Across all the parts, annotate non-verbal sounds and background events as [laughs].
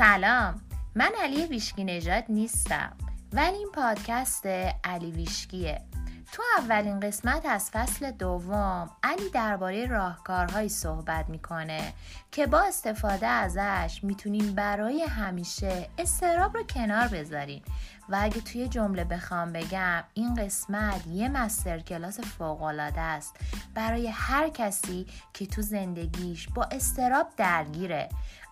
سلام. من علی ویشکی نژاد نیستم ولی این پادکست علی ویشکیه. تو اولین قسمت از فصل دوم علی درباره راهکارهایی صحبت می‌کنه که با استفاده ازش می‌تونیم برای همیشه استراب رو کنار بذاریم. و اگه توی جمله بخوام بگم این قسمت یه مستر کلاس فوقالعاده است. برای هر کسی که تو زندگیش با استراب درگیره.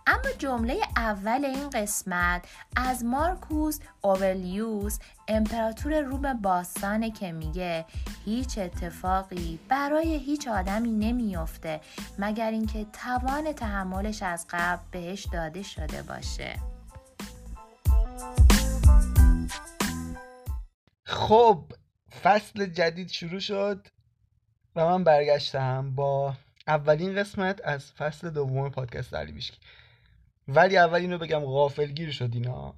اما جمله اول این قسمت از مارکوس اوولیوس امپراتور روم باستانه که میگه هیچ اتفاقی برای هیچ آدمی نمیافته مگر اینکه توان تحملش از قبل بهش داده شده باشه. خب فصل جدید شروع شد و من برگشتم با اولین قسمت از فصل دوم پادکست علی بیشکی. ولی اول اینو بگم غافلگیر شد اینا.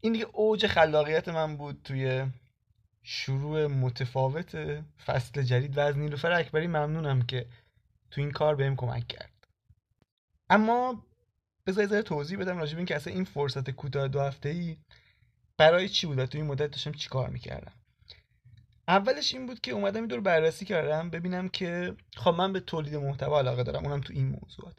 این دیگه اوج خلاقیت من بود توی شروع متفاوت فصل جدید و از نیلوفر اکبری ممنونم که تو این کار بهم کمک کرد. اما بذار ذره توضیح بدم راجب این که اصلا این فرصت کوتاه دو هفته ای برای چی بود و توی این مدت داشتم چی کار می‌کردم. اولش این بود که اومدم این دور بررسی کردم ببینم که خب من به تولید محتوا علاقه دارم اونم تو این موضوعات.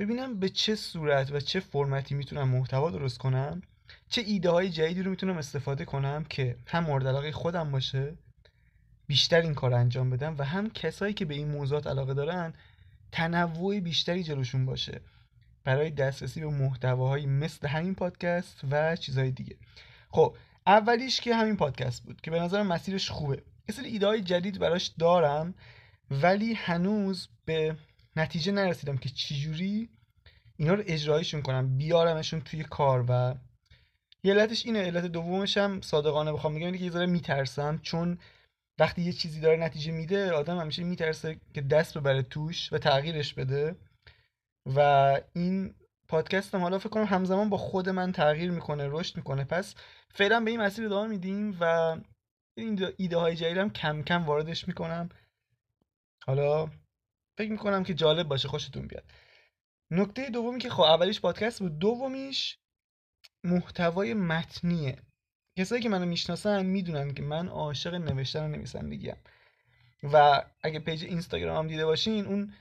ببینم به چه صورت و چه فرمتی می‌تونم محتوا درست کنم چه ایده های جدیدی رو می‌تونم استفاده کنم که هم مورد علاقه خودم باشه بیشتر این کار انجام بدم و هم کسایی که به این موضوعات علاقه دارن تنوع بیشتری جلوشون باشه. برای دسترسی به محتواهایی مثل همین پادکست و چیزهای دیگه. خب اولیش که همین پادکست بود که به نظر مسیرش خوبه. یه سری ایده های جدید براش دارم ولی هنوز به نتیجه نرسیدم که چجوری اینا رو اجرایشون کنم بیارمشون توی کار و یه علتش اینه علت دومش هم صادقانه بخوام بگم که یه ذره میترسم چون وقتی یه چیزی داره نتیجه میده آدم همیشه میترسه که دست ببره توش و تغییرش بده. و این پادکست هم حالا فکر کنم همزمان با خود من تغییر می‌کنه رشد می‌کنه. پس فعلا به این مسیر ادامه میدیم و این ایده های جدیدم کم کم واردش می‌کنم. حالا فکر می‌کنم که جالب باشه خوشتون بیاد. نکته دومی که خب اولیش پادکست بود دومیش محتوای متنیه. کسایی که منو می‌شناسن می‌دونن که من عاشق نوشتن و نویسندگیم. و اگه پیج اینستاگرام دیده باشین اون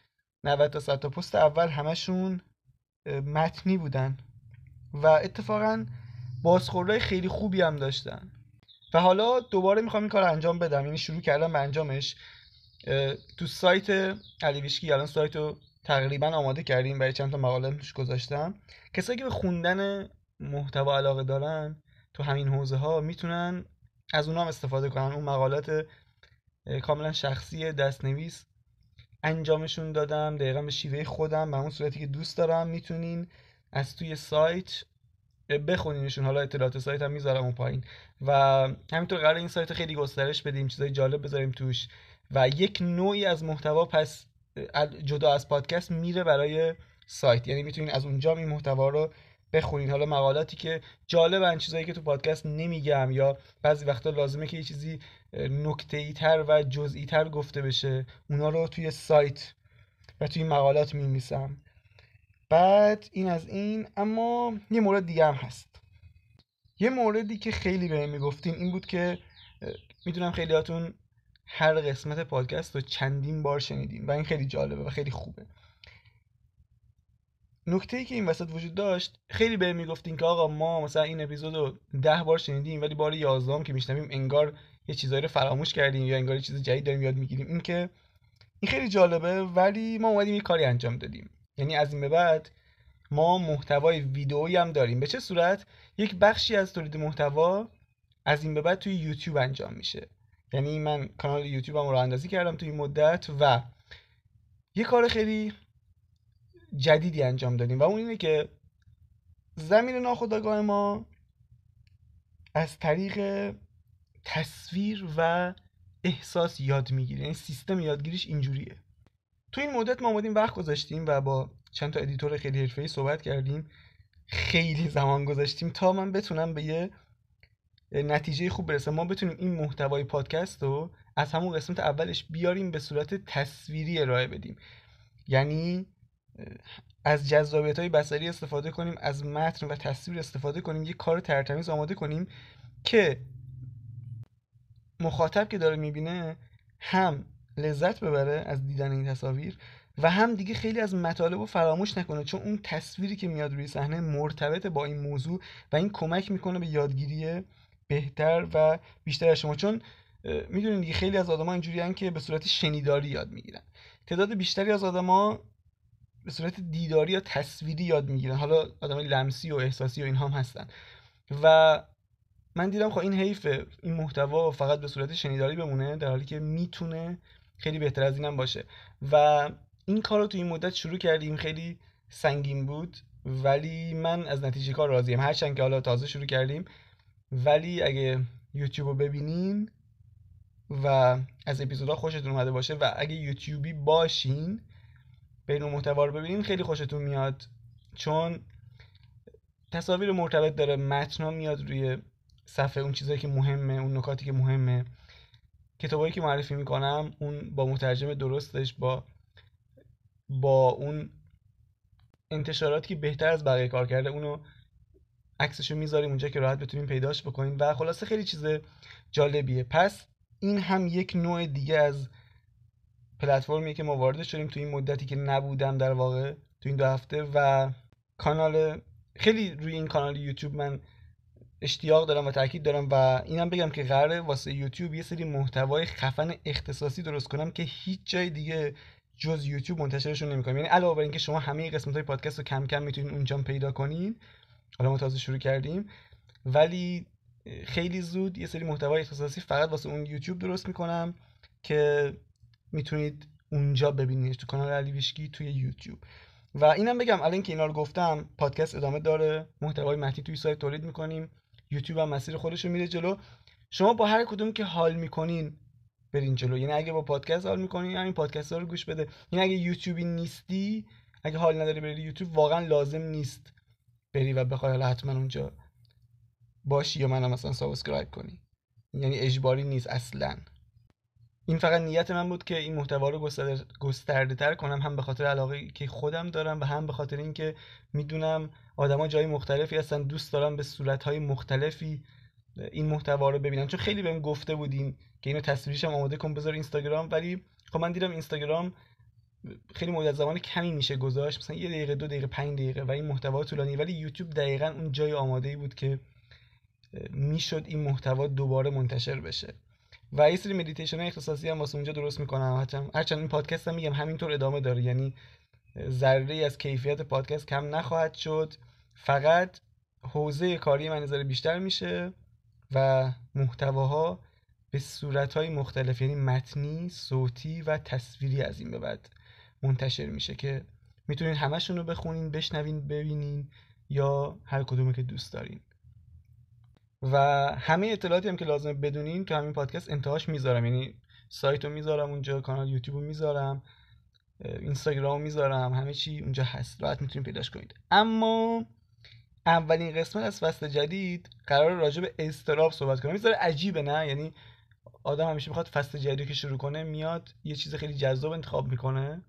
90 تا 100 تا پست اول همشون متنی بودن. و اتفاقا بازخوردهای خیلی خوبی هم داشتن. و حالا دوباره می‌خوام این کار انجام بدم. یعنی شروع کردم به انجامش. تو سایت علی الان سایت رو تقریبا آماده کردیم برای چند تا مقاله توش گذاشتم. کسایی که به خوندن محتوا علاقه دارن تو همین حوزه ها می‌تونن از اونام استفاده کنن. اون مقالات کاملا شخصی دستنویس انجامشون دادم. دقیقا به شیوه خودم به اون صورتی که دوست دارم می‌تونین از توی سایت بخونینشون. حالا اطلاعات سایت هم می‌ذارم اون پایین. و همینطور قرار این سایت خیلی گسترش بدیم چیزای جالب بذاریم توش. و یک نوعی از محتوا پس جدا از پادکست میره برای سایت. یعنی می‌تونین از اونجا این محتوا رو بخونین. حالا مقالاتی که جالبن چیزایی که تو پادکست نمیگم یا بعضی وقتا لازمه که یه چیزی نکته تر و جزئی تر گفته بشه اونا رو توی سایت و توی مقالات میمیسم بعد این از این اما یه مورد دیگه هم هست. یه موردی که خیلی به می‌گفتین این بود که می‌دونم خیلیاتون هر قسمت پادکست رو چندین بار شنیدیم و این خیلی جالبه و خیلی خوبه. نکته ای که این وسط وجود داشت خیلی به می‌گفتین که آقا ما مثلا این اپیزود رو ده بار شنیدیم ولی بار یازدهم که میشنویم انگار یه چیزایی رو فراموش کردیم یا انگار یه چیز جدید داریم یاد می‌گیریم. این که این خیلی جالبه ولی ما اومدیم یه کاری انجام دادیم. یعنی از این به بعد ما محتوای ویدئویی هم داریم. به چه صورت؟ یک بخشی از تولید محتوا از این به بعد توی یوتیوب انجام میشه. یعنی من کانال یوتیوبم رو اندازی کردم توی این مدت و یه کار خیلی جدیدی انجام دادیم و اون اینه که ذهن ناخودآگاه ما از طریق تصویر و احساس یاد می‌گیره. یعنی سیستم یادگیریش اینجوریه. تو این مدت ما اومدیم وقت گذاشتیم و با چند تا editor خیلی حرفه‌ای صحبت کردیم. خیلی زمان گذاشتیم تا من بتونم به یه نتیجه خوب برسه. ما بتونیم این محتوای پادکست رو از همون قسمت اولش بیاریم به صورت تصویری ارائه بدیم. یعنی از جذابیت های بصری استفاده کنیم از متن و تصویر استفاده کنیم یه کار ترتمیز آماده کنیم که مخاطب که داره می‌بینه هم لذت ببره از دیدن این تصاویر و هم دیگه خیلی از مطالب رو فراموش نکنه. چون اون تصویری که میاد روی صحنه مرتبط با این موضوع و این کمک می‌کنه به یادگیری بهتر و بیشتر از شما. چون می‌دونید دیگه خیلی از آدما اینجوریان که به صورت شنیداری یاد می‌گیرن. تعداد بیشتری از آدما به صورت دیداری یا تصویری یاد می‌گیرن. حالا آدمای لمسی و احساسی و اینها هم هستن. و من دیدم خب این حیف این محتوا فقط به صورت شنیداری بمونه در حالی که می‌تونه خیلی بهتر از اینم باشه. و این کار رو تو این مدت شروع کردیم. خیلی سنگین بود. ولی من از نتیجه کار راضیم. هرچند که حالا تازه شروع کردیم. ولی اگه یوتیوب رو ببینین و از اپیزودها خوشتون اومده باشه و اگه یوتیوبی باشین بین محتوا رو ببینین خیلی خوشتون میاد. چون تصاویر مرتبط داره متنا میاد روی صفحه اون چیزایی که مهمه اون نکاتی که مهمه. کتابایی که معرفی می‌کنم اون با مترجم درستش با با اون انتشاراتی که بهتر از بقیه کار کرده اونو عکسشو می‌ذاریم اونجا که راحت بتونیم پیداش بکنیم. و خلاصه خیلی چیز جالبیه. پس این هم یک نوع دیگه از پلتفرمیه که ما وارد شدیم تو این مدتی که نبودم در واقع تو این دو هفته و کانال خیلی روی این کانال یوتیوب من اشتیاق دارم و تاکید دارم و اینم بگم که قراره واسه یوتیوب یه سری محتوای خفن اختصاصی درست کنم که هیچ جای دیگه جز یوتیوب منتشرشون نمی‌کنم. یعنی علاوه بر اینکه شما همه قسمت های پادکست رو کم کم می‌تونید اونجا پیدا کنین حالا ما تازه شروع کردیم. ولی خیلی زود یه سری محتوای اختصاصی فقط واسه اون یوتیوب درست می‌کنم که می‌تونید اونجا ببینیدش تو کانال علی ویشکی توی یوتیوب. و اینم بگم الان که اینا رو گفتم پادکست ادامه داره محتوای متنی توی سایت تولید می‌کنیم یوتیوب هم مسیر خودش رو میره جلو. شما با هر کدوم که حال می‌کنین برین جلو. یعنی اگه با پادکست حال می‌کنین همین پادکست ها رو گوش بده. یعنی اگه یوتیوبی نیستی اگه حال نداری بری یوتیوب واقعا لازم نیست بری و بخوای حتما اونجا باشی یا منم مثلا subscribe کنی. یعنی اجباری نیست اصلا. این فقط نیت من بود که این محتوا رو گسترده تر کنم هم به خاطر علاقه که خودم دارم و هم به خاطر اینکه می‌دونم آدما جای مختلفی هستن دوست دارم به صورتهای مختلفی این محتوا رو ببینم. چون خیلی بهم گفته بودین که اینو تصویرش هم آماده کن بذار اینستاگرام. ولی خب من دیدم اینستاگرام خیلی مدت زمان کمی میشه گذاشت. مثلا یه دقیقه دو دقیقه پنج دقیقه و این محتوا طولانی. ولی یوتیوب دقیقا اون جای آماده ای بود که می‌شد این محتوا دوباره منتشر بشه. و یه سری مدیتیشن اختصاصی هم واسه اونجا درست می‌کنم. هرچند این پادکست هم میگم همینطور ادامه داره. یعنی ذره از کیفیت پادکست کم نخواهد شد. فقط حوزه کاری من نظر بیشتر میشه و محتواها به صورتهای مختلف. یعنی متنی، صوتی و تصویری از این به بعد. منتشر میشه که می‌تونین همشون رو بخونین، بشنوین، ببینین یا هر کدومی که دوست دارین. و همه اطلاعاتی هم که لازمه بدونین تو همین پادکست انتهاش می‌ذارم. یعنی سایت رو می‌ذارم اونجا کانال یوتیوب رو می‌ذارم اینستاگرام می‌ذارم همه چی اونجا هست. راحت می‌تونید پیداش کنید. اما اولین قسمت از فصل جدید قرار راجع به استراب صحبت کنم. می‌ذاره عجیبه نه؟ یعنی آدم همیشه می‌خواد فصل جدیدی که شروع کنه میاد یه چیز خیلی جذاب انتخاب می‌کنه.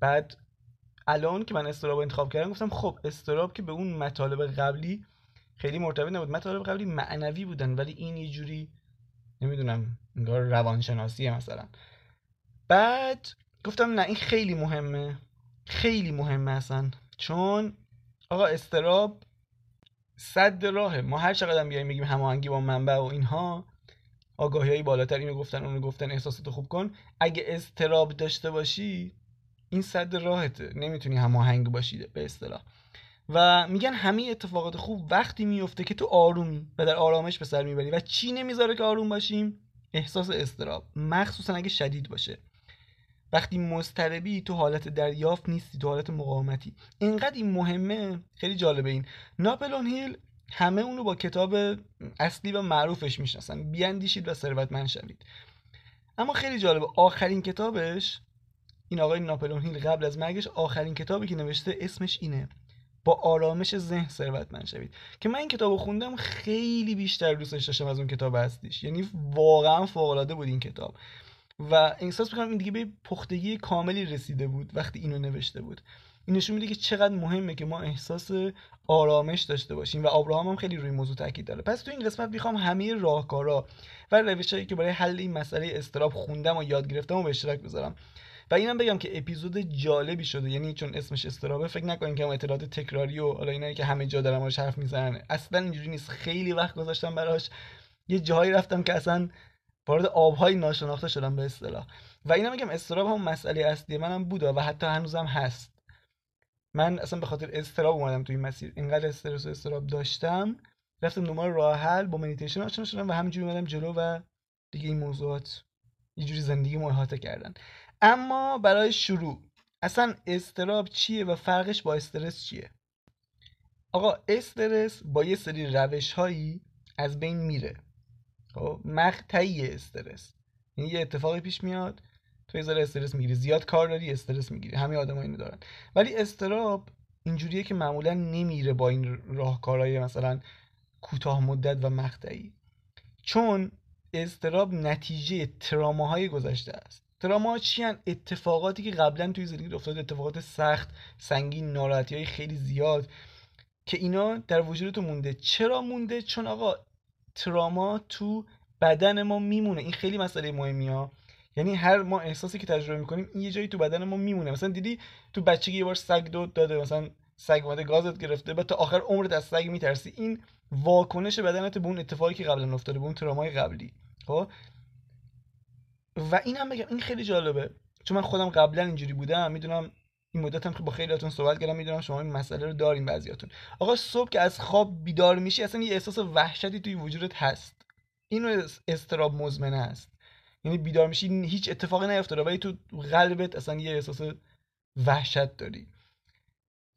بعد الان که من استراب انتخاب کردم گفتم خب استراب که به اون مطالب قبلی خیلی مرتبط نبود. مطالب قبلی معنوی بودن ولی این یه جوری نمی‌دونم انگار روانشناسیه مثلا. بعد گفتم نه این خیلی مهمه. خیلی مهمه اصلا. چون آقا استراب صد راهه. ما هر چقدر بیایم بگیم هماهنگی با منبع و اینها آگاهی های بالاتر اینو گفتن اونو گفتن احساساتو خوب کن. اگه استراب داشته باشی این صد راهته. نمی‌تونی هماهنگ باشی به اصطلاح. و میگن همه اتفاقات خوب وقتی میفته که تو آرومی و در آرامش به سر می‌بری و چی نمی‌ذاره که آروم باشیم؟ احساس استراب مخصوصا اگه شدید باشه. وقتی مضطربی تو حالت دریافت نیستی تو حالت مقاومتی. اینقدر این مهمه خیلی جالبه این. ناپلون هیل همه اونو با کتاب اصلی و معروفش می‌شناسن. بیاندیشید و ثروتمند شوید. اما خیلی جالبه. آخرین کتابش این آقای ناپلون هیل قبل از مرگش آخرین کتابی که نوشته اسمش اینه. با آرامش ذهن ثروتمند شوید. که من این کتاب خوندم خیلی بیشتر دوستش داشتم از اون کتاب هستیش یعنی واقعا فوق العاده بود این کتاب. و احساس می‌کنم این دیگه به پختگی کاملی رسیده بود وقتی اینو نوشته بود. این نشون میده که چقدر مهمه که ما احساس آرامش داشته باشیم و ابراهام هم خیلی روی موضوع تاکید داره. پس تو این قسمت می‌خوام همه راهکارا و روشهایی که برای حل این مسئله استراب خوندم و یاد گرفتم و به اشتراک بذارم. و اینم بگم که اپیزود جالبی شده یعنی چون اسمش استرابه فکر نکنین که اطلاعات تکراری و حالا اینایی که همه جا دارم حرف می‌زنن. اصلا اینجوری نیست. خیلی وقت گذاشتم براش. یه جایی رفتم که اصلا وارد آبهای ناشناخته شدم به اصطلاح. و اینا میگم استراب هم مسئله اصلی منم بوده و حتی هنوزم هست. من اصلا به خاطر استراب اومدم توی این مسیر. اینقدر استرس و استراب داشتم. رفتم دنبال راه حل با مدیتیشن آشنا شدم و همینجوری اومدم جلو و دیگه این موضوعات یه جوری زندگی احاطه کردن. اما برای شروع اصلا استراب چیه و فرقش با استرس چیه؟ آقا استرس با یه سری روش هایی از بین میره. خب مقطعی استرس. یعنی یه اتفاقی پیش میاد تو یه استرس می‌گیری. زیاد کار داری استرس می‌گیری. همه آدم اینو دارن. ولی استراب اینجوریه که معمولا نمیره با این راهکارهای مثلا کوتاه مدت و مقطعی. چون استراب نتیجه تراماهای گذشته است. تراما چی اتفاقاتی که قبلا توی زندگی افتاد اتفاقات سخت سنگین ناراحتی های خیلی زیاد که اینا در وجود تو مونده. چرا مونده؟ چون آقا تراما تو بدن ما میمونه. این خیلی مسئله مهمی ها. یعنی هر ما احساسی که تجربه می‌کنیم این یه جایی تو بدن ما میمونه. مثلا دیدی تو بچگی یه بار سگ دود داده مثلا سگ اومده گازت گرفته بعد تا آخر عمرت از سگ میترسی. این واکنش بدنت به اون اتفاقی که قبلا افتاده به اون ترامای قبلی. خب؟ و این هم بگم این خیلی جالبه. چون من خودم قبلا اینجوری بودم می‌دونم این مدت هم با خیلیاتون صحبت کردم می‌دونم شما این مسئله رو دارین بعضیاتون آقا صبح که از خواب بیدار میشی اصلا یه احساس وحشتی توی وجودت هست. اینو استراب مزمنه است. یعنی بیدار میشی هیچ اتفاقی نیفتاده ولی تو قلبت اصلا یه احساس وحشت داری.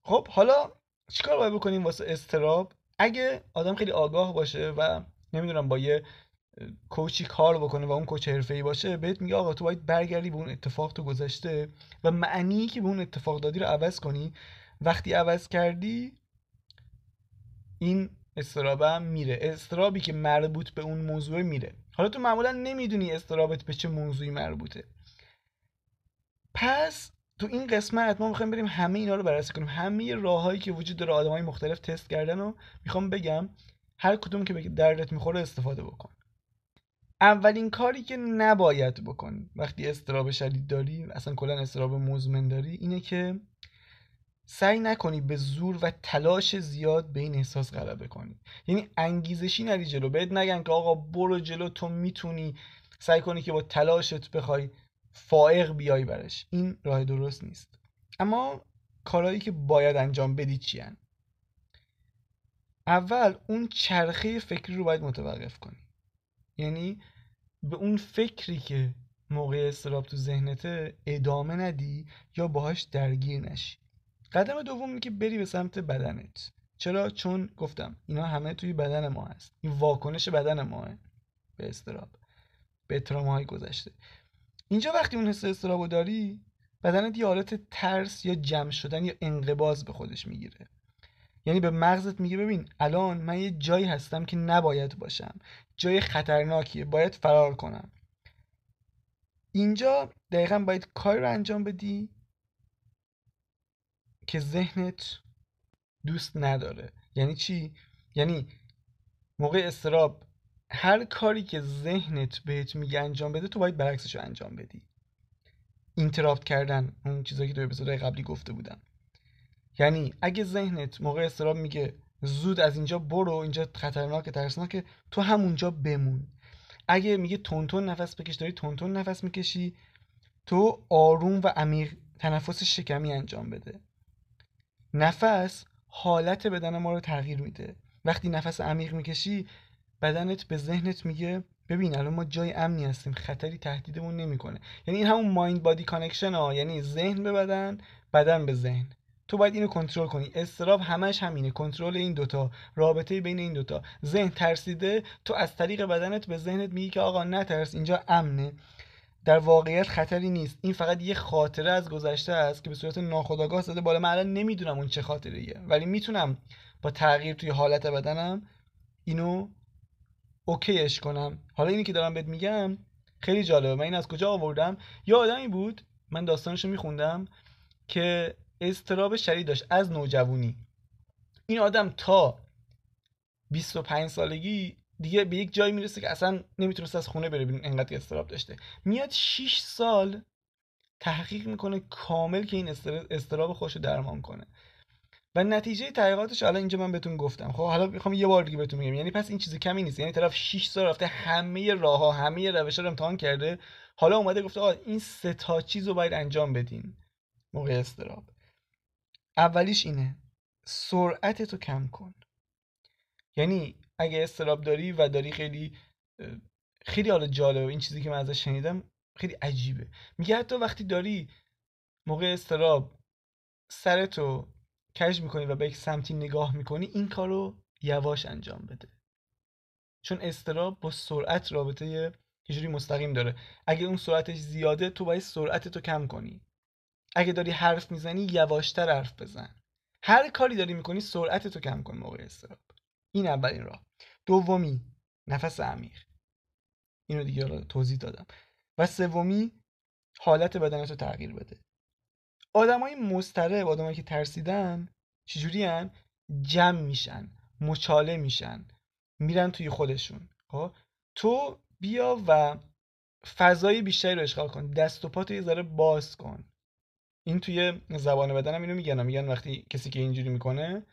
خب حالا چیکار باید بکنیم واسه استراب؟ اگه آدم خیلی آگاه باشه و نمی‌دونم با یه کوچی کار بکنه و اون کوچ ای باشه بهت میگه آقا تو باید برگردی به اون اتفاق تو گذشته و معنی که به اون اتفاق دادی رو عوض کنی. وقتی عوض کردی این استرابه هم میره. استرابی که مربوط به اون موضوع میره. حالا تو معمولا نمی‌دونی استرابت به چه موضوعی مربوطه. پس تو این قسمت ما می‌خوایم بریم همه اینا رو بررسی کنیم. همه راههایی که وجود داره آدمای مختلف تست کردن و می‌خوام بگم هر کدوم که به دردت می‌خوره استفاده بکن. اولین کاری که نباید بکنی وقتی استراب شدید داری اصلا کلا استراب مزمن داری اینه که سعی نکنی به زور و تلاش زیاد به این احساس غلبه کنی. یعنی انگیزشی نری جلو. بهت نگن که آقا برو جلو تو می‌تونی سعی کنی که با تلاشت بخوای فائق بیای برش این راه درست نیست. اما کارهایی که باید انجام بدی چی اول اون چرخه فکری رو باید متوقف کنی. یعنی به اون فکری که موقع استراب تو ذهنته ادامه ندی یا باهاش درگیر نشی. قدم دوم که بری به سمت بدنت. چرا؟ چون گفتم اینا همه توی بدن ما هست. این واکنش بدن ماه به استراب به های گذشته. اینجا وقتی اون حس استرابو داری بدنت یه حالت ترس یا جمع شدن یا انقباز به خودش می‌گیره. یعنی به مغزت میگه ببین الان من یه جایی هستم که نباید باشم. جای خطرناکیه باید فرار کنم. اینجا دقیقا باید کاری رو انجام بدی که ذهنت دوست نداره. یعنی چی؟ یعنی موقع استراب هر کاری که ذهنت بهت میگه انجام بده تو باید برعکسش رو انجام بدی. اینتراپت کردن اون چیزایی که تو اپیزودهای قبلی گفته بودم. یعنی اگه ذهنت موقع استراب میگه زود از اینجا برو اینجا خطرناک ترسناکه تو همونجا بمون. اگه میگه تونتون نفس بکش داری تونتون نفس می‌کشی تو آروم و عمیق تنفس شکمی انجام بده. نفس حالت بدن ما رو تغییر میده. وقتی نفس عمیق می‌کشی بدنت به ذهنت میگه ببین الان ما جای امنی هستیم خطری تهدیدمون نمی‌کنه. یعنی این همون mind body connection ها یعنی ذهن به بدن بدن به ذهن. تو باید اینو کنترل کنی. اضطراب همش همینه. کنترل این دوتا. رابطه بین این دوتا. ذهن ترسیده تو از طریق بدنت به ذهنت میگی که آقا نترس اینجا امنه. در واقعیت خطری نیست. این فقط یه خاطره از گذشته است که به صورت ناخودآگاه زده بالا. من الان نمی‌دونم اون چه خاطره ولی می‌تونم با تغییر توی حالت بدنم اینو اوکیش کنم. حالا اینی که دارم بهت میگم خیلی جالبه. من این از کجا آوردم؟ یه آدمی بود. من داستانشو میخوندم که استراب شدید داشت از نوجوانی. این آدم تا 25 سالگی دیگه به یک جایی می‌رسه که اصلا نمی‌تونست از خونه بره بیرون انقدر استراب داشته. میاد 6 سال تحقیق می‌کنه کامل که این استراب خوش رو درمان کنه. و نتیجه تحقیقاتش الان اینجا من بهتون گفتم. خب حالا می‌خوام یه بار دیگه بهتون میگم یعنی پس این چیز کمی نیست. یعنی طرف 6 سال رفته همه راه ها همه روش رو امتحان کرده حالا اومده گفته آقا این سه تا چیز رو باید انجام بدین. موقع استراب اولیش اینه. سرعت تو کم کن. یعنی اگه استراب داری و داری خیلی خیلی حالا جالبه این چیزی که من ازش شنیدم خیلی عجیبه. میگه حتی وقتی داری موقع استراب سرتو کج می‌کنی و به یک سمتی نگاه می‌کنی این کارو یواش انجام بده. چون استراب با سرعت رابطه یه جوری مستقیم داره. اگه اون سرعتش زیاده تو باید سرعت تو کم کنی. اگه داری حرف می‌زنی یواشتر حرف بزن. هر کاری داری می‌کنی سرعت تو کم کن موقع استراب. این اولین راه. دومی نفس عمیق. اینو دیگه حالا توضیح دادم. و سومی حالت بدنتو تغییر بده. آدمای مضطرب آدمایی که ترسیدن چجوری هن؟ جمع میشن مچاله میشن میرن توی خودشون. خب؟ تو بیا و فضای بیشتری رو اشغال کن. دست و پاتو یه ذره باز کن. این توی زبان بدنم اینو میگن میگن وقتی کسی که اینجوری می‌کنه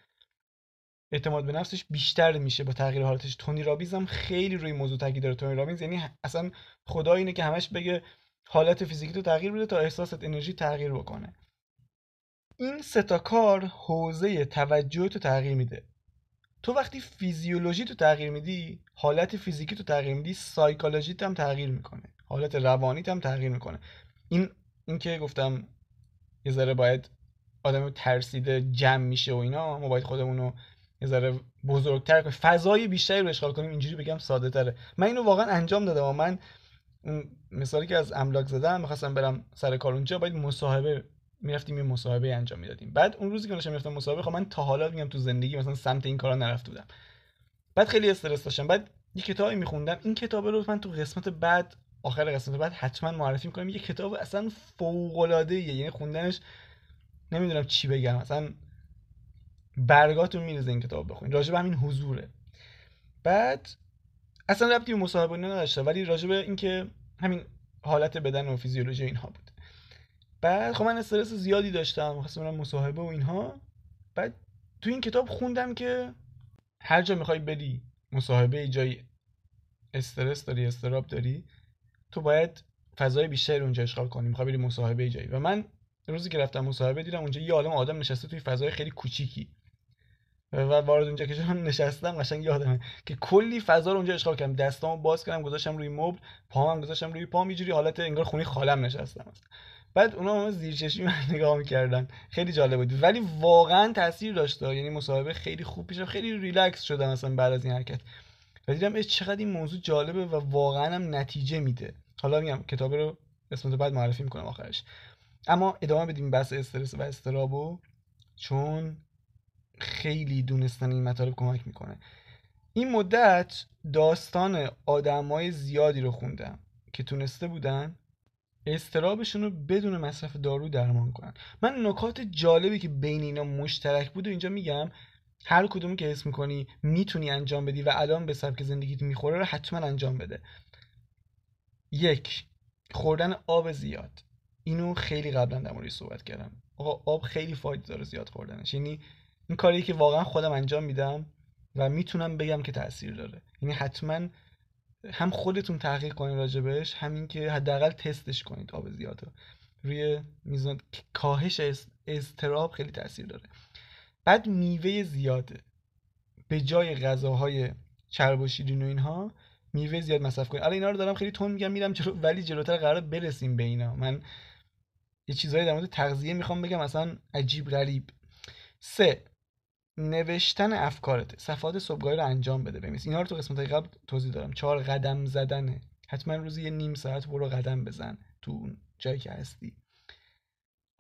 اعتماد به نفسش بیشتر میشه با تغییر حالتش. تونی رابینز هم خیلی روی موضوع تاکید داره. تونی رابینز یعنی اصلا خدا اینه که همش بگه حالت فیزیکی تو تغییر بده تا احساست انرژی تغییر بکنه. این ستا کار حوزه توجه تو تغییر میده. تو وقتی فیزیولوژی تو تغییر میدی حالت فیزیکی تو تغییر میدی سایکولوژیت هم تغییر می‌کنه. حالت روانیت هم تغییر می‌کنه. این این که گفتم یه ذره باید آدم ترسیده جمع میشه و اینا ما باید خودمون رو یه ذره بزرگتر کنیم. فضای بیشتری رو اشغال کنیم اینجوری بگم ساده تره. من اینو واقعا انجام دادم و من مثالی که از املاک زدم می‌خواستم برم سر کار اونجا باید مصاحبه می‌رفتیم یه مصاحبه انجام می‌دادیم. بعد اون روزی که داشتم می‌رفتم مصاحبه خب من تا حالا میگم تو زندگی مثلا سمت این کارا نرفته بودم. بعد خیلی استرس داشتم. بعد یه کتابی میخوندم. این کتاب رو من تو قسمت بعد آخر قسمت بعد حتما معرفی می‌کنم یه کتاب اصلا فوق العاده یعنی خوندنش نمی‌دونم چی بگم. اصلا برگاتون میرزه این کتاب بخونید. راجع به همین حضوره. بعد اصلا ربطی به مصاحبه نداشته ولی راجع به اینکه همین حالت بدن و فیزیولوژی اینها بود. بعد خب من استرس زیادی داشتم خواستم برم مصاحبه و اینها. بعد تو این کتاب خوندم که هر جا می‌خوای بری مصاحبه جای استرس داری استراب داری تو باید فضای بیشتری اونجا اشغال کنی می‌خوای بری مصاحبه جایی. و من روزی که رفتم مصاحبه دیدم اونجا یه عالم آدم نشسته توی فضای خیلی کوچیکی. و وارد اونجا که شدم نشستم قشنگ یادمه که کلی فضا رو اونجا اشغال کردم. دستامو باز کردم گذاشتم روی مبل پاهام گذاشتم روی پام یه جوری حالت انگار خونی خالم نشستم. بعد اونا هم زیر چشمی من [laughs] نگاه می‌کردن. خیلی جالب بود. ولی واقعا تاثیر داشت. یعنی مصاحبه خیلی خوب پیش خیلی ریلکس شدم مثلا بعد از این حرکت. و دیدم چقدر این موضوع جالبه و واقعا هم نتیجه میده. حالا میگم کتاب رو قسمت بعد معرفی می‌کنم آخرش. اما ادامه بدیم بحث استرس و استرابو چون خیلی دونستن این مطالب کمک می‌کنه. این مدت داستان آدمای زیادی رو خوندم که تونسته بودن استرابشون رو بدون مصرف دارو درمان کنن. من نکات جالبی که بین اینا مشترک بود و اینجا میگم هر کدومی که اسم می‌کنی می‌تونی انجام بدی و الان به سبک زندگیت می‌خوره رو حتما انجام بده. یک خوردن آب زیاد. اینو خیلی قبلا در موردش صحبت کردم. آقا آب خیلی فایده داره زیاد خوردنش. یعنی این کاری که واقعا خودم انجام میدم و می‌تونم بگم که تاثیر داره. یعنی حتما هم خودتون تحقیق کنید راجبش همین که حداقل تستش کنید آب زیاد رو روی میزان کاهش استراب خیلی تاثیر داره. بعد میوه زیاده به جای غذاهای چرب و شیرین و اینها میوه زیاد مصرف کنید الان اینا رو دارم خیلی تون میگم میرم جلو ولی جلوتر قرار برسیم به اینا. من یه چیزایی در مورد تغذیه می‌خوام بگم اصلا عجیب غریب. سه نوشتن افکارت. صفحات صبحگاهی رو انجام بده بمیس اینا رو تو قسمت قبل توضیح دارم چهار قدم زدنه. حتما روزی یه نیم ساعت برو قدم بزن تو اون جایی که هستی.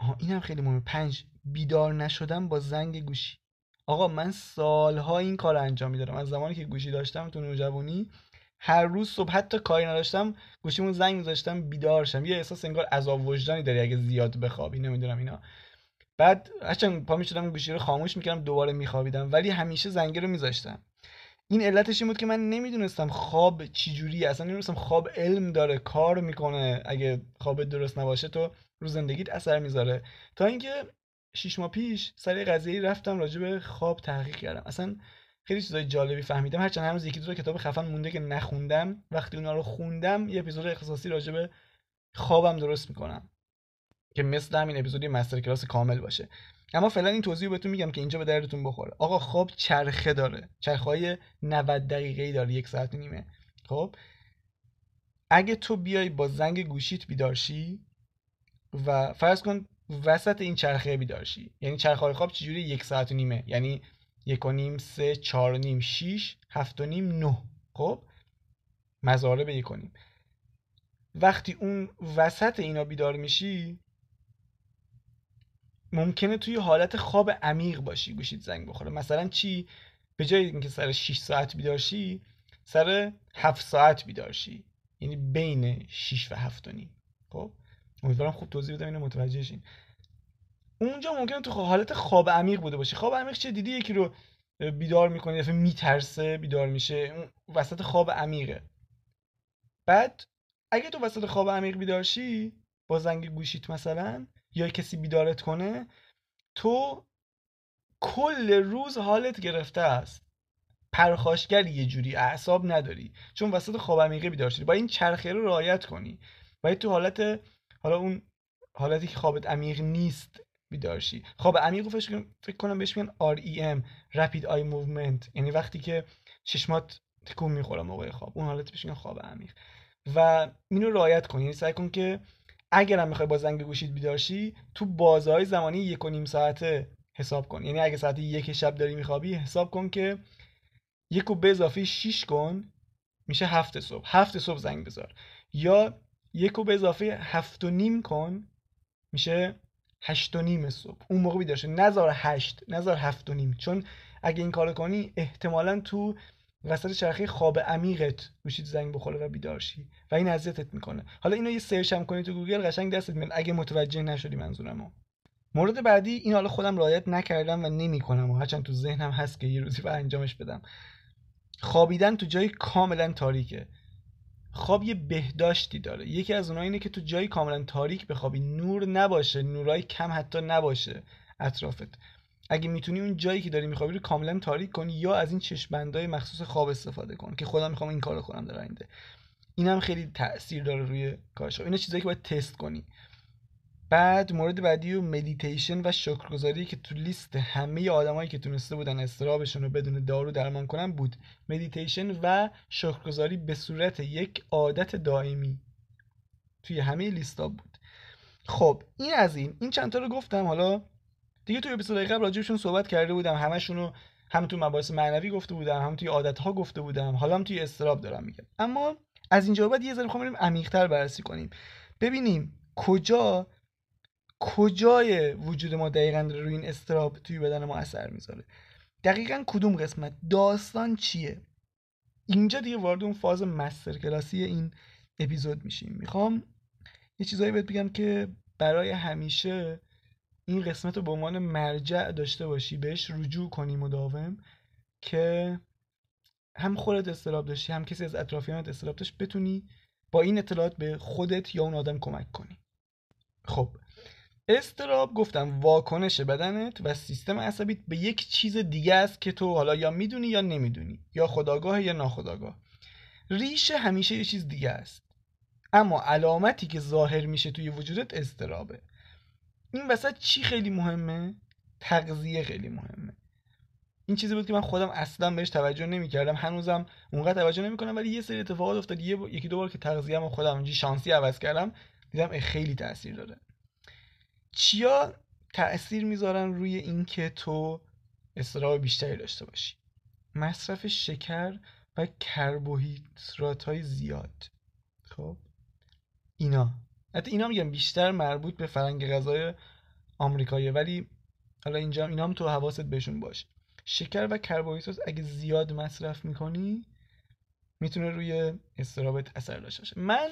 آها اینم خیلی مهمه. پنج بیدار نشدم با زنگ گوشی. آقا من سالها این کار انجام میدارم از زمانی که گوشی داشتم تو نوجوانی هر روز صبح حتی کاری نداشتم گوشیمون زنگ میذاشتم بیدار شم یه احساس انگار عذاب وجدانی داری اگه زیاد بخوابی نمی‌دونم اینا. بعد هرچند پا می‌شدم گوشی رو خاموش می‌کردم دوباره میخوابیدم. ولی همیشه زنگه رو میذاشتم. این علتش این بود که من نمی‌دونستم خواب چجوری اصلا نمی‌دونستم خواب علم داره کار می‌کنه. اگه خواب درست نباشه تو رو زندگیت اثر می‌ذاره. تا اینکه شیش ماه پیش سر قضیه رفتم راجع به خواب تحقیق کردم. اصلا خیلی چیزای جالبی فهمیدم. هرچند هنوز یکی دو کتاب خفن مونده که نخوندم وقتی اونا رو خوندم یه اپیزود اختصاصی راجع به خوابم درست می‌کنم. که مثل همین اپیزودی مستر کلاس کامل باشه. اما فعلا این توضیح بهتون میگم که اینجا به دردتون بخوره. آقا خواب چرخه داره. چرخه های 90 دقیقه ای داره یک ساعت و نیمه. خب؟ اگه تو بیای با زنگ گوشیت بیدارشی و فرض کن وسط این چرخه بیدارشی. یعنی چرخه خواب چجوری؟ یک ساعت و نیمه. یعنی یک و نیم سه چهار و نیم شیش هفت و نیم نه. خب؟ مزاره به یک و نیم. وقتی اون وسط اینا بیدار میشی ممکنه توی حالت خواب عمیق باشی گوشید زنگ بخوره. مثلا چی؟ به جای اینکه سر 6 ساعت بیدار شی سر 7 ساعت بیدار شی یعنی بین 6 و 7 و نیم. خب؟ امیدوارم خوب توضیح بدم اینو متوجه شین اونجا ممکنه تو حالت خواب عمیق بوده باشی خواب عمیق چه؟ دیدی یکی رو بیدار می‌کنه دفعه میترسه بیدار میشه. وسط خواب عمیقه. بعد اگه تو وسط خواب عمیق بیدار شی با زنگ گوشیت مثلا یا کسی بیدارت کنه تو کل روز حالت گرفته است. پرخاشگری یه جوری اعصاب نداری. چون وسط خواب عمیقه بیدار شدی با این چرخه رو رعایت کنی. باید تو حالت حالا اون حالتی که خوابت عمیق نیست بیدار شی خواب عمیق رو فکر کنم بهش میگن REM Rapid Eye Movement یعنی وقتی که چشمات تکون می‌خوره موقع خواب. اون حالت بهش میگن خواب عمیق. و اینو رعایت کن. یعنی سعی کن که اگر هم می‌خوای با زنگ گوشید بیدارشی تو بازهای زمانی یک و نیم ساعته حساب کن. یعنی اگه ساعت یک شب داری میخوابی حساب کن که یک و به اضافه 6 کن میشه هفت صبح. هفت صبح زنگ بذار. یا یک و به اضافه هفت و نیم کن میشه هشت و نیم صبح. اون موقع بیدار نزار هشت نزار هفت و نیم. چون اگه این کار کنی احتمالا تو وسط چرخه خواب عمیقت گوشید زنگ بخوره و بیدار شی. و این اذیتت می‌کنه. حالا اینو یه search هم کنی تو گوگل قشنگ دستت میاد. اگه متوجه نشدی منظورمو. مورد بعدی این حالا خودم رعایت نکردم و نمی‌کنم و هرچند تو ذهنم هست که یه روزی باید انجامش بدم. خوابیدن تو جای کاملا تاریکه. خواب یه بهداشتی داره. یکی از اونها اینه که تو جای کاملا تاریک بخوابی نور نباشه نورای کم حتی نباشه اطرافت. اگه می‌تونی اون جایی که داری میخوابی رو کاملا تاریک کنی یا از این چشمندای مخصوص خواب استفاده کن که خودم می‌خوام این کارو کنم در آینده. این هم خیلی تاثیر داره روی کارش اینا چیزایی که باید تست کنی. بعد مورد بعدی و مدیتیشن و شکرگزاری که تو لیست همه آدمایی که تونسته بودن اضطرابشون رو بدون دارو درمان کنن بود. مدیتیشن و شکرگزاری به صورت یک عادت دائمی توی همه لیستا بود. خب این از این. این چند تا رو گفتم. حالا دیگه توی اپیزود قبل راجبشون صحبت کرده بودم. همشون رو هم تو مباحث معنوی گفته بودم هم توی عادت ها گفته بودم. حالا هم توی اضطراب دارم میگم. اما از اینجا بعد یه ذره می‌خوام بریم عمیق‌تر بررسی کنیم. ببینیم کجا کجای وجود ما دقیقا روی این استراب توی بدن ما اثر می‌ذاره؟ دقیقا کدوم قسمت؟ داستان چیه؟ اینجا دیگه وارد اون فاز مستر کلاسی این اپیزود میشیم. می‌خوام یه چیزایی بهت بگم که برای همیشه این قسمت رو به عنوان مرجع داشته باشی بهش رجوع کنی مداوم که هم خودت استراب داشتی هم کسی از اطرافیانت استراب داشت بتونی با این اطلاعات به خودت یا اون آدم کمک کنی. خب استراب گفتم واکنش بدنت و سیستم عصبیت به یک چیز دیگه است که تو حالا یا می‌دونی یا نمی‌دونی یا خداگاه یا ناخداگاه. ریشه همیشه یه چیز دیگه است. اما علامتی که ظاهر میشه توی وجودت استرابه. این وسط چی خیلی مهمه؟ تغذیه خیلی مهمه. این چیزی بود که من خودم اصلا بهش توجه نمی‌کردم. هنوزم اونقدر توجه نمی‌کنم ولی یه سری اتفاقات افتاد. یه یکی دو بار که تغذیه‌مو خودم شانسی عوض کردم دیدم خیلی تاثیر داره. چیا تاثیر می‌ذارن روی اینکه تو استراب بیشتری داشته باشی؟ مصرف شکر و کربوهیدرات های زیاد. خب؟ اینا. حتی اینا میگم بیشتر مربوط به فرنگ غذای آمریکاییه ولی حالا اینجا اینا هم تو حواست بهشون باشه شکر و کربوهیدرات اگه زیاد مصرف می‌کنی می‌تونه روی استرابت اثر داشته من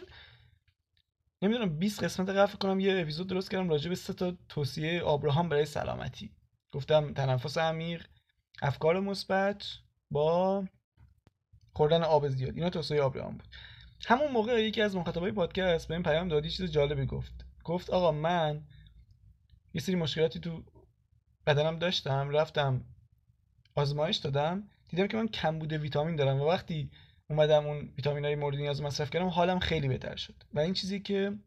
نمی‌دونم 20 قسمت قبل کنم یه اپیزود درست کردم راجع به سه تا توصیه آبراهام برای سلامتی. گفتم تنفس عمیق افکار مثبت با خوردن آب زیاد. اینا توصیه آبراهام بود. همون موقع یکی از مخاطبای پادکست به این پیام دادی چیز جالبی گفت. گفت آقا من یه سری مشکلاتی تو بدنم داشتم رفتم آزمایش دادم دیدم که من کمبود ویتامین دارم و وقتی اومدم اون ویتامین های مورد نیاز مصرف کردم حالم خیلی بهتر شد. و این چیزی که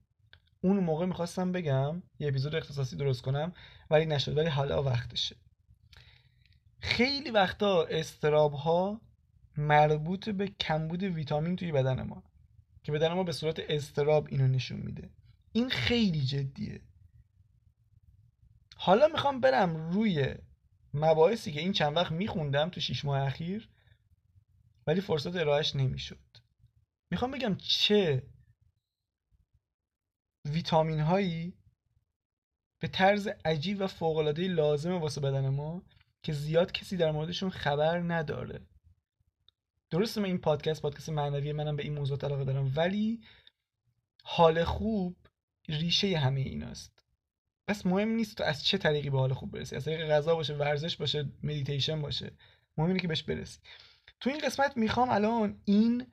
اون موقع می‌خواستم بگم یه اپیزود اختصاصی درست کنم ولی نشد ولی حالا وقتشه. خیلی وقتا استراب ها مربوط به کمبود ویتامین توی بدن ما که بدن ما به صورت استراب اینو نشون میده. این خیلی جدیه. حالا می‌خوام برم روی مباحثی که این چند وقت میخوندم تو شیش ماه اخیر ولی فرصت ارائهش نمی‌شد. می‌خوام بگم چه ویتامین هایی به طرز عجیب و فوقالعاده لازمه واسه بدن ما که زیاد کسی در موردشون خبر نداره. درسته من این پادکست پادکست معنوی منم به این موضوع علاقه دارم ولی حال خوب ریشه همه ایناست. پس مهم نیست تو از چه طریقی به حال خوب برسی از طریق غذا باشه ورزش باشه مدیتیشن باشه. مهم اینه که بهش برسی. تو این قسمت می‌خوام الان این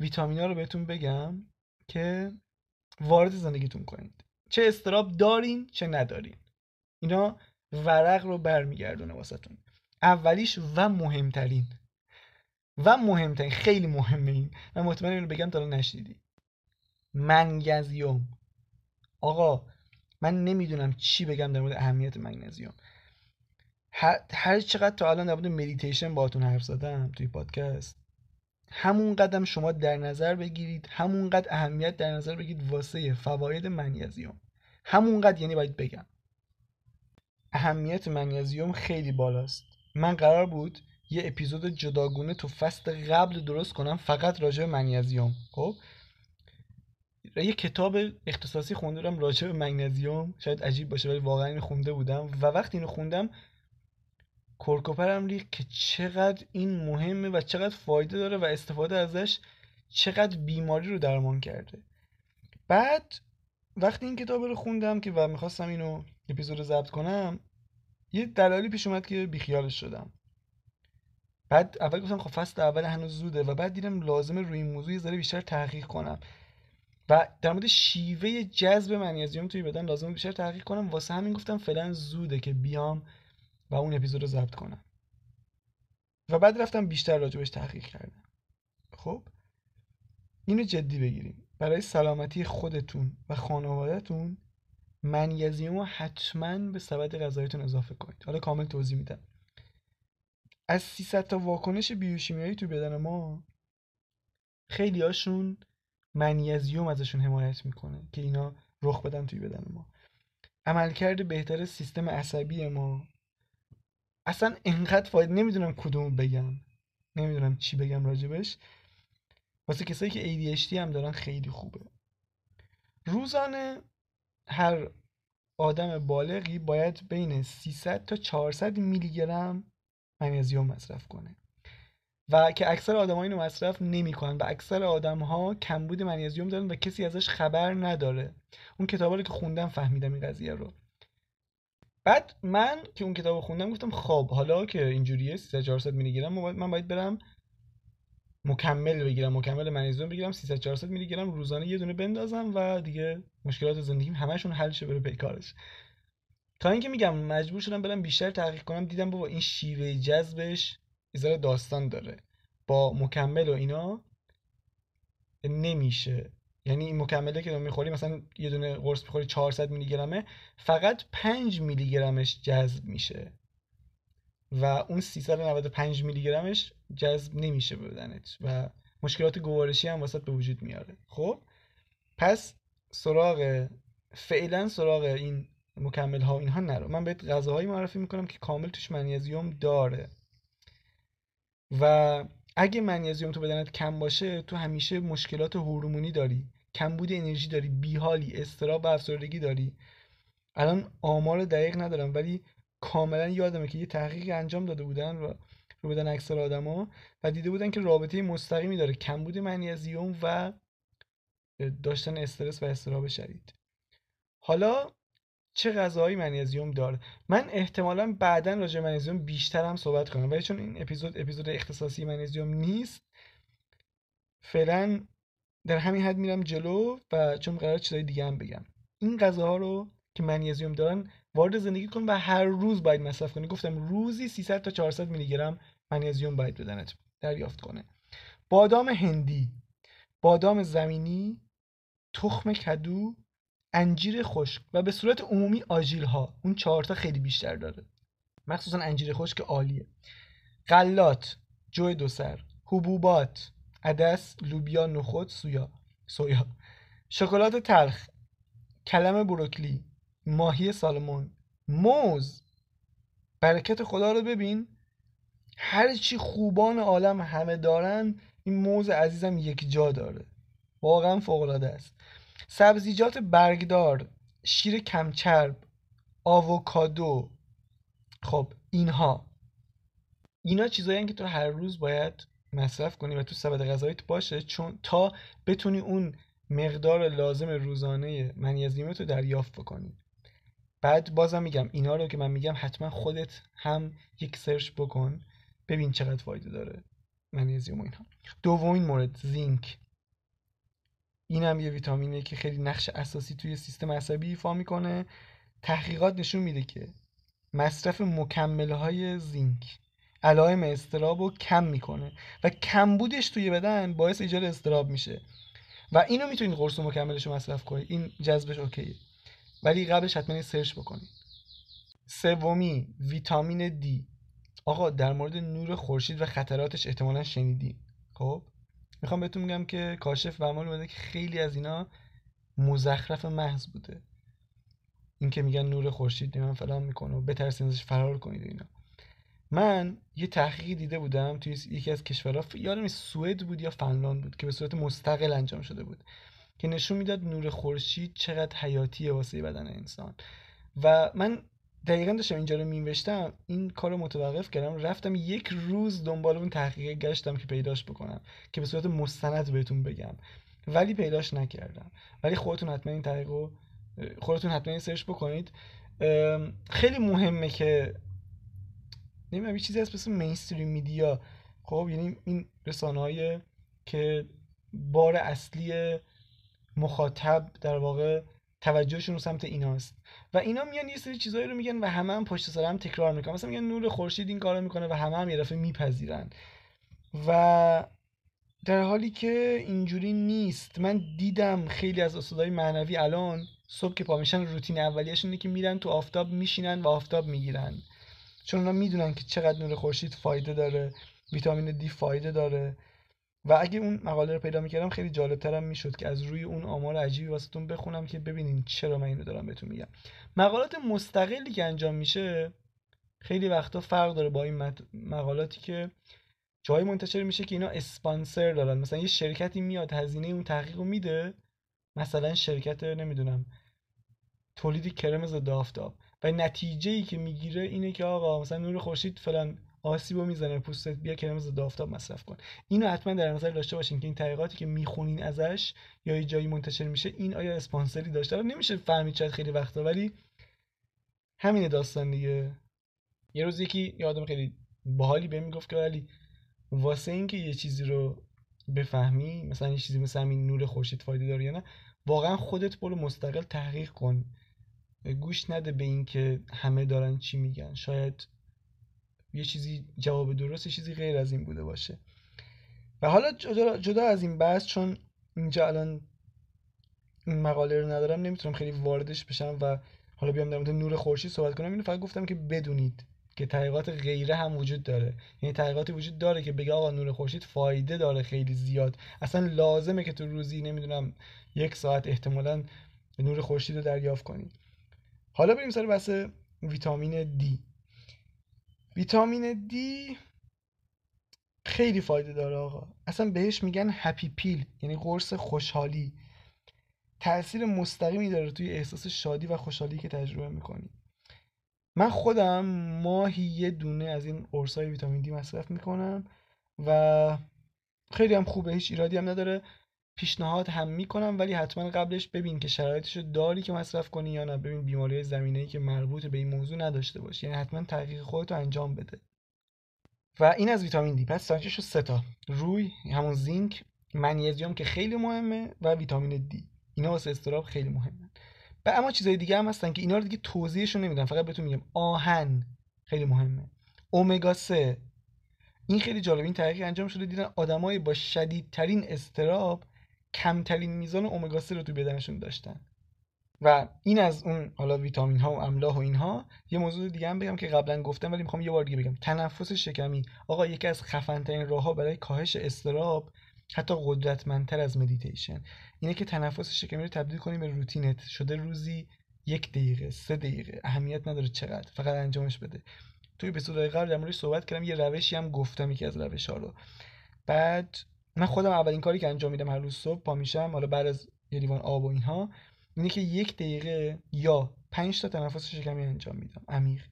ویتامینا رو بهتون بگم که وارد زندگیتون کنید. چه استراب دارین چه ندارین. اینا ورق رو برمیگردونه واسهتون. اولیش و مهمترین. و مهمترین خیلی مهمه این. من مطمئن اینو بگم تا نشنیدی. منگزیوم آقا من نمی‌دونم چی بگم در مورد اهمیت منگنزیوم. هر, چقدر تا الان در مدیتیشن باهاتون حرف زدم توی پادکست همون قدم شما در نظر بگیرید همون قدر اهمیت در نظر بگیرید واسه فواید منیزیوم همون قدر یعنی باید بگم. اهمیت منیزیوم خیلی بالاست. من قرار بود یه اپیزود جداگونه تو فصل قبل درست کنم فقط راجع به منیزیوم خب؟ یه کتاب اختصاصی خوندم راجع به مگنزیوم شاید عجیب باشه ولی واقعا اینو خونده بودم. و وقتی اینو خوندم کرکوپرم ریخت که چقدر این مهمه و چقدر فایده داره و استفاده ازش چقدر بیماری رو درمان کرده. بعد وقتی این کتاب رو خوندم که و می‌خواستم اینو اپیزود رو ضبط کنم یه دلالی پیش اومد که بیخیالش شدم. بعد اول گفتم خب فصل اول هنوز زوده و بعد دیدم لازمه روی این موضوع یه ذره بیشتر تحقیق کنم. و در مورد شیوه جذب منیزیم توی بدن لازم بیشتر تحقیق کنم. واسه همین گفتم فعلا زوده که بیام و اون اپیزود رو ضبط کنم. و بعد رفتم بیشتر راجبش تحقیق کردم. خب؟ اینو جدی بگیریم. برای سلامتی خودتون و خانوادهتون منیزیم رو حتما به سبد غذایتون اضافه کنید. حالا کامل توضیح میدم. از 300 تا واکنش بیوشیمیایی توی بدن ما خیلی هاشون منیزیوم ازشون حمایت می‌کنه که اینا رخ بدن توی بدن ما. عملکرد بهتر سیستم عصبی ما اصلا انقدر فاید نمی‌دونم کدوم بگم. نمی‌دونم چی بگم راجبش. واسه کسایی که ADHD هم دارن خیلی خوبه. روزانه هر آدم بالغی باید بین 300 تا 400 میلی گرم منیزیم مصرف کنه. و که اکثر آدم اینو مصرف نمی‌کنن و اکثر آدم ها کمبود منیزیم دارن و کسی ازش خبر نداره. اون کتابا رو که خوندم فهمیدم این قضیه رو. بعد من که اون کتاب خوندم گفتم خب حالا که اینجوریه 300 400 میلی گرم من باید برم مکمل بگیرم مکمل منیزیم بگیرم 300 400 میلی گرم روزانه یه دونه بندازم و دیگه مشکلات زندگیم همشون حل شه بره پیکارش. تا اینکه میگم مجبور شدم برم بیشتر تحقیق کنم دیدم بابا این شیوه جذبش یه داستان داره. با مکمل و اینا نمیشه. یعنی این مکمله که می‌خوری مثلا یه دونه قرص می‌خوری 400 میلی گرمه فقط 5 میلی گرمش جذب میشه. و اون 395 میلی گرمش جذب نمیشه به بدنت و مشکلات گوارشی هم واسط به وجود میاره. خب؟ پس سراغ فعلا سراغ این مکمل ها اینها نرو. من بهت غذاهایی معرفی می‌کنم که کامل توش منیزیم داره. و اگه منیزیم تو بدنت کم باشه تو همیشه مشکلات هورمونی داری. کمبود انرژی داری بیحالی استراب و افسردگی داری. الان آمار دقیق ندارم ولی کاملا یادمه که یه تحقیق انجام داده بودن و رو بدن اکثر آدما و دیده بودن که رابطه مستقیمی داره کمبود منیزیم و داشتن استرس و استراب شدید. حالا چه غذاهایی منیزیم داره من احتمالا بعدا راجع منیزیم بیشتر هم صحبت کنم ولی چون این اپیزود اپیزود اختصاصی منیزیم نیست فعلا در همین حد میرم جلو و چون قرار چیزای دیگه هم بگم. این غذاها رو که منیزیم دارن وارد زندگی کن و هر روز باید مصرف کنی. گفتم روزی 300 تا 400 میلی گرم منیزیم باید بدنت دریافت کنه. بادام هندی بادام زمینی تخم کدو انجیر خشک و به صورت عمومی آجیل ها اون چهارتا خیلی بیشتر داره. مخصوصا انجیر خشک عالیه. غلات جو دو سر حبوبات عدس لوبیا نخود سویا. سویا. شکلات تلخ. کلم بروکلی. ماهی سالمون. موز. برکت خدا رو ببین. هر چی خوبان عالم همه دارن این موز عزیزم یک جا داره. واقعا فوق العاده است. سبزیجات برگدار. شیر کمچرب. آووکادو. خب اینها. اینا چیزایی که تو هر روز باید مصرف کنی و تو سبد غذاییت باشه چون تا بتونی اون مقدار لازم روزانه منیزیمت رو دریافت بکنی. بعد بازم میگم اینا رو که من میگم حتما خودت هم یک سرچ بکن ببین چقدر فایده داره منیزیم و اینها. دومین مورد زینک. این هم یه ویتامینه که خیلی نقش اساسی توی سیستم عصبی ایفا می‌کنه. تحقیقات نشون میده که مصرف مکمل های زینک علائم استراب رو کم می‌کنه و کمبودش توی بدن باعث ایجاد استراب میشه. و اینو می‌تونید قرص مکملش رو مصرف کنید. این جذبش اوکیه. ولی قبلش حتما سرچ بکنید. سومی ویتامین دی. آقا در مورد نور خورشید و خطراتش احتمالا شنیدی. خب؟ می‌خوام بهتون میگم که کاشف و اومده که خیلی از اینا مزخرف محض بوده. این که میگن نور خورشید من فلان می‌کنه و بترسین ازش فرار کنید اینا. من یه تحقیقی دیده بودم توی یکی از کشورها یادم سوئد بود یا فنلاند بود که به صورت مستقل انجام شده بود که نشون می‌داد نور خورشید چقدر حیاتیه واسه بدن انسان. و من دقیقا داشتم اینجا رو مینوشتم این کار رو متوقف کردم رفتم یک روز دنبال اون تحقیق گشتم که پیداش بکنم که به صورت مستند بهتون بگم. ولی پیداش نکردم. ولی خودتون حتما این تحقیق رو خودتون حتما این سرچ بکنید. خیلی مهمه که نمی‌دونم یه چیزی هست مثل مینستریم میدیا خب یعنی این رسانه که بار اصلی مخاطب در واقع توجهشون رو سمت ایناست و اینا میان یه سری چیزایی رو میگن و همه هم پشت سر هم تکرار می‌کنن. مثلا میگن نور خورشید این کارو می‌کنه و همه هم یه دفعه میپذیرن. و در حالی که اینجوری نیست. من دیدم خیلی از استادای معنوی الان صبح که پا میشن روتین اولیه‌شون اینه که میرن تو آفتاب میشینن و آفتاب می‌گیرن. چون اونا می‌دونن که چقدر نور خورشید فایده داره ویتامین دی فایده داره. و اگه اون مقاله رو پیدا می‌کردم خیلی جالبترم می‌شد که از روی اون آمار عجیبی واسهتون بخونم که ببینین چرا من اینو دارم بهتون میگم. مقالات مستقلی که انجام میشه خیلی وقتا فرق داره با این مقالاتی که جایی منتشر میشه که اینا اسپانسر دارن. مثلا یه شرکتی میاد هزینه اون تحقیق رو میده. مثلا شرکت نمی‌دونم تولید کرم ضد آفتاب. و نتیجه ای که می‌گیره اینه که آقا مثلا نور خورشید فلان آسیبو می‌زنه پوستت بیا کرم ضد آفتاب مصرف کن. اینو حتما در نظر داشته باشین که این تحقیقاتی که می‌خونین ازش یا یه جایی منتشر میشه این آیا اسپانسری داشته؟ نمیشه فهمید شاید خیلی وقتا ولی همین داستان دیگه. یه روز یکی یادم خیلی باحالی بهم می‌گفت که ولی واسه اینکه یه چیزی رو بفهمی مثلا یه چیزی مثل همین نور خورشید فایده داره یا نه واقعا خودت برو مستقل تحقیق کن. گوش نده به اینکه همه دارن چی میگن. شاید یه چیزی جواب درست چیزی غیر از این بوده باشه. و حالا جدا, جدا از این بحث چون اینجا الان این مقاله رو ندارم نمی‌تونم خیلی واردش بشم و حالا بیام در مورد نور خورشید صحبت کنم. اینو فقط گفتم که بدونید که تحقیقات غیره هم وجود داره. یعنی تحقیقاتی وجود داره که بگه آقا نور خورشید فایده داره خیلی زیاد. اصلا لازمه که تو روزی نمی‌دونم یک ساعت احتمالا نور خورشید رو دریافت کنید حالا بریم سر بحث ویتامین دی. ویتامین دی خیلی فایده داره آقا. اصلا بهش میگن هپی پیل یعنی قرص خوشحالی. تاثیر مستقیمی داره توی احساس شادی و خوشحالی که تجربه می‌کنی. من خودم ماهی یه دونه از این قرصای ویتامین دی مصرف می‌کنم و خیلی هم خوبه هیچ ایرادی هم نداره. پیشنهاد هم می‌کنم ولی حتما قبلش ببین که شرایطش رو داری که مصرف کنی یا نه. ببین بیماری زمینه که مربوط به این موضوع نداشته باشی. یعنی حتما تحقیق خودتو انجام بده. و این از ویتامین دی. پس سانچش رو سه تا. روی همون زینک منیزیم که خیلی مهمه و ویتامین دی. اینا واسه استراب خیلی مهمه و اما چیزای دیگه هم هستن که اینا رو دیگه توضیحشون نمیدم. فقط بهتون میگم. آهن خیلی مهمه. امگا 3 این خیلی جالب. این تحقیق انجام شده. دیدن آدمایی با شدیدترین استراب کمترین میزان امگا 3 رو تو بدنشون داشتن. و این از اون حالا ویتامین ها و املاح و اینها یه موضوع دیگه هم بگم که قبلا گفتم ولی می‌خوام یه بار دیگه بگم. تنفس شکمی. آقا یکی از خفن ترین راه ها برای کاهش اضطراب حتی قدرتمندتر از مدیتیشن اینه که تنفس شکمی رو تبدیل کنی به روتینت. شده روزی یک دقیقه سه دقیقه. اهمیت نداره چقدر. فقط انجامش بده. توی اپیزودهای قبل در موردش صحبت کردم. یه روشی هم گفتم یکی از روش ها رو. بعد من خودم اولین کاری که انجام میدم هر روز صبح پا میشم حالا بعد از یه لیوان آب و اینها اینه که یک دقیقه یا پنج تا تنفس شکمی انجام میدم عمیق.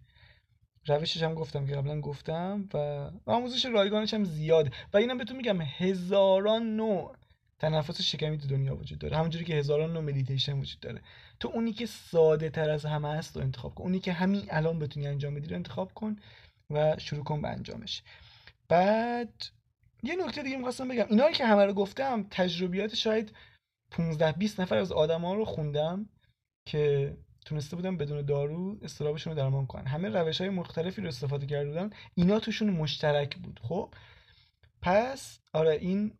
روشش هم گفتم که قبلا گفتم و آموزش رایگانش هم زیاده. و اینم بهتون میگم هزاران نوع تنفس شکمی تو دنیا وجود داره. همونجوری که هزاران نوع مدیتیشن وجود داره. تو اونی که ساده تر از همه است رو انتخاب کن. اونی که همین الان بتونی انجام بدی رو انتخاب کن و شروع کن به انجامش. بعد یه نکته دیگه می‌خواستم بگم. اینا که همه رو گفتم تجربیات شاید 15 20 نفر از آدما رو خوندم که تونسته بودن بدون دارو استرابشون رو درمان کنن. همه روش های مختلفی رو استفاده کرده بودن. اینا توشون مشترک بود. خب؟ پس آره این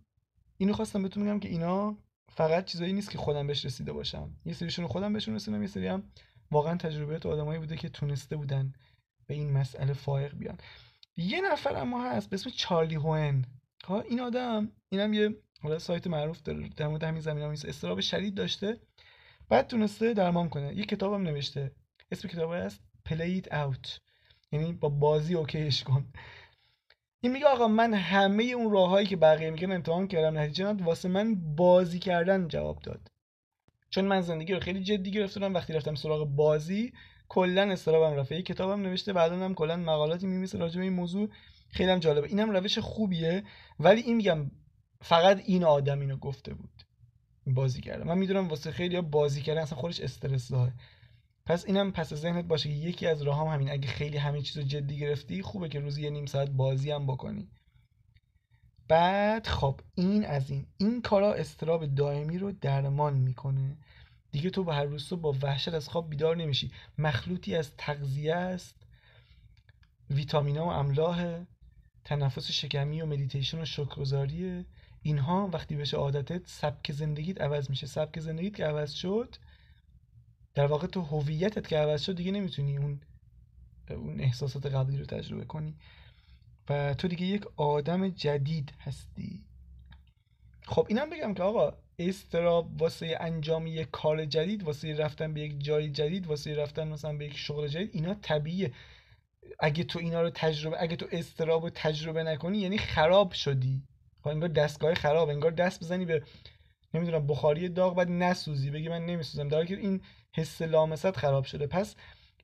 اینو خواستم بهتون بگم که اینا فقط چیزایی نیست که خودم بهش رسیده باشم. یه سریشون خودم بهشون رسیدم یه سری هم واقعا تجربیات آدمایی بوده که تونسته بودن به این مسئله فائق بیان. یه نفر اما هست به اسم چارلی هوئن. ها این آدم اینم یه حالا سایت معروف داره در مورد همین زمینه نیست استراب شدید داشته بعد تونسته درمان کنه. یه کتابم نوشته. اسم کتاب Play It Out. یعنی با بازی اوکیش کن. این میگه آقا من همه اون راههایی که بقیه میگن امتحان کردم نتیجه نداد واسه من بازی کردن جواب داد. چون من زندگی رو خیلی جدی گرفتم وقتی رفتم سراغ بازی کلا استرابم رفت. یه کتابم نوشته بعدا هم کلا مقالاتی میمیسه راجع به این موضوع. خیلی هم جالبه. اینم روش خوبیه ولی این میگم فقط این آدم اینو گفته بود. بازی کرده. من می‌دونم واسه خیلی ها بازی کردن اصلا خودش استرس داره پس اینم پس ذهنت باشه که یکی از راه هم همین. اگه خیلی همه چیز رو جدی گرفتی خوبه که روزی یه نیم ساعت بازی هم بکنی. بعد خب این از این. این کارا استراب دائمی رو درمان می‌کنه. دیگه تو با هر روز با وحشت از خواب بیدار نمیشی. مخلوطی از تغذیه است. ویتامینا و املاح. تنفس شکمی و مدیتیشن و شکرگزاریه. اینها وقتی بشه عادتت سبک زندگیت عوض میشه. سبک زندگیت که عوض شد در واقع تو هویتت که عوض شد دیگه نمی‌تونی اون اون احساسات قبلی رو تجربه کنی. و تو دیگه یک آدم جدید هستی. خب اینم بگم که آقا استراب واسه انجام یک کار جدید واسه رفتن به یک جای جدید واسه رفتن مثلا به یک شغل جدید اینا طبیعیه. اگه تو اینا رو تجربه اگه تو استراب رو تجربه نکنی یعنی خراب شدی. خب انگار دستگاه خراب انگار دست بزنی به نمی‌دونم بخاری داغ بعد نسوزی بگی من نمیسوزم. در که این حس لامست خراب شده. پس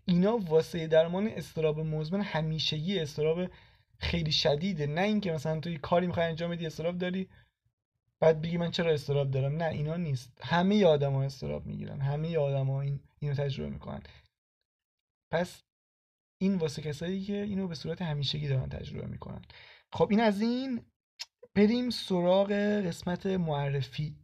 اینا واسه درمان استراب مزمن همیشگی استراب خیلی شدیده. نه اینکه مثلا تو یه کاری می‌خوای انجام بدی استراب داری بعد بگی من چرا استراب دارم. نه اینا نیست. همه آدما استراب می‌گیرن. همه آدما این اینو تجربه می‌کنن. پس این واسه کسایی که اینو به صورت همیشگی دارن تجربه می‌کنن. خب این از این بریم سراغ قسمت معرفی.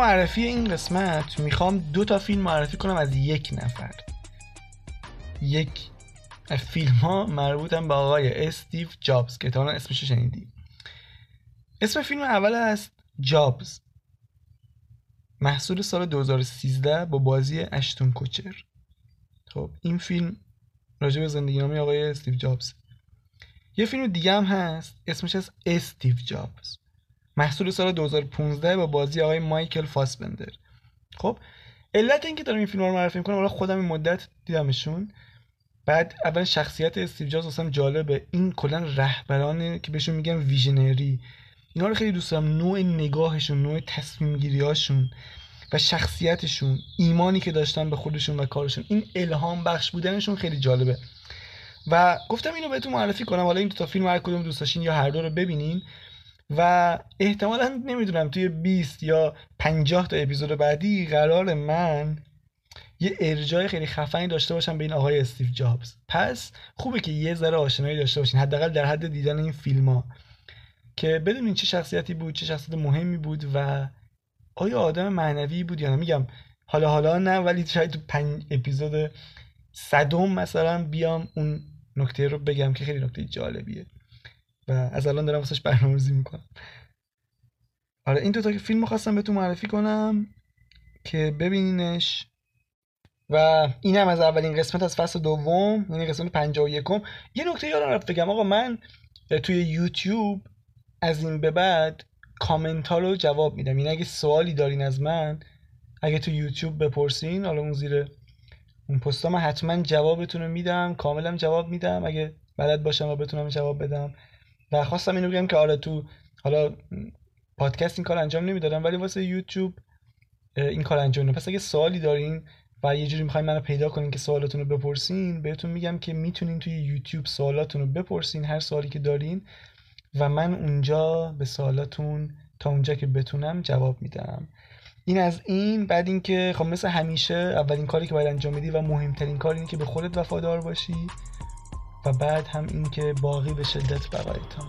معرفی این قسمت می‌خوام دو تا فیلم معرفی کنم از یک نفر. یک فیلم ها مربوطم به آقای استیو جابز که تا اسمش شنیدی. اسم فیلم اول است جابز. محصول سال 2013 با بازی اشتون کوچر. خب این فیلم راجع به زندگی نامی آقای استیو جابز. یه فیلم دیگه هم هست اسمش از استیو جابز. محصول سال 2015 با بازی آقای مایکل فاسبندر. خب علت اینکه دارم این فیلم رو معرفی می‌کنم حالا خودم این مدت دیدمشون. بعد اول شخصیت استیو جابز واسم جالبه. این کلا رهبرانه که بهشون میگن ویژنری. اینا رو خیلی دوست دارم. نوع نگاهشون نوع تصمیم گیریاشون و شخصیتشون ایمانی که داشتن به خودشون و کارشون. این الهام بخش بودنشون خیلی جالبه. و گفتم اینو بهتون معرفی کنم. حالا این دو تا فیلم هر کدوم دوست داشتین یا هر دو رو ببینین. و احتمالا نمی‌دونم توی 20 یا 50 تا اپیزود بعدی قرار من یه ارجای خیلی خفنی داشته باشم به این آقای استیو جابز. پس خوبه که یه ذره آشنایی داشته باشین حداقل در حد دیدن این فیلم ها که بدونین چه شخصیتی بود چه شخصیت مهمی بود و آیا آدم معنوی بود یا نه. میگم حالا حالا نه ولی شاید تو پنج اپیزود صدم مثلا بیام اون نکته رو بگم که خیلی نکته جالبیه. و از الان دارم واسش برنامه‌ریزی می‌کنم. آره این دو تا فیلم خواستم بهتون معرفی کنم که ببینینش و اینم از اولین قسمت از فصل دوم یعنی قسمت 51 یه نکته یادم رفت بگم آقا من توی یوتیوب از این به بعد کامنت ها رو جواب میدم. این یعنی اگه سوالی دارین از من اگه تو یوتیوب بپرسین حالا اون زیر اون پستا من حتما جوابتون رو میدم کاملا جواب میدم. اگه بلد باشم و بتونم جواب بدم و خواستم اینو بگم که آره تو حالا پادکست این کار انجام نمی‌دادم ولی واسه یوتیوب این کار انجام پس اگه سوالی دارین و یه جوری می‌خواین منو پیدا کنین که سوالاتون رو بپرسین بهتون میگم که می‌تونین توی یوتیوب سوالاتون رو بپرسین هر سوالی که دارین و من اونجا به سوالاتون تا اونجا که بتونم جواب میدم. این از این بعد اینکه خب مثل همیشه اولین کاری که باید انجام بدی و مهمترین کار اینه که به خودت وفادار باشی. و بعد هم اینکه باقی به شدت بقایتان